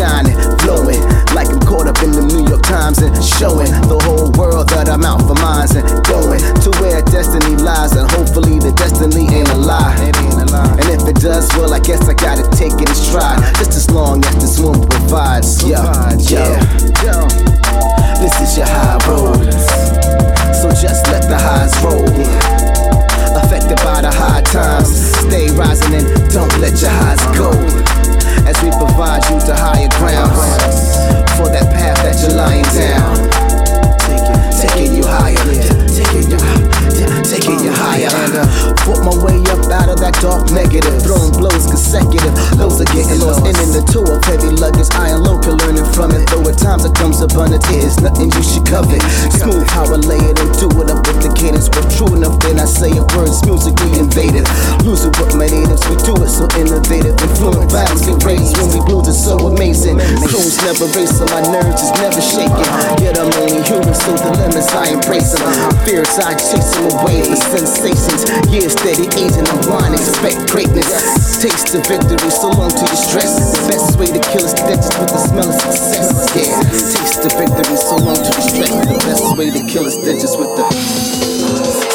shine. race, so my nerves is never shaking. Yet I'm only human, so the limits I embrace them. Fears I chase them away with sensations. Years steady aging, I'm blind, expect greatness. Taste the victory, so long to your stress. The best way to kill a is with the smell of success. Yeah, taste the victory, so long to your stress. The best way to kill a is with the.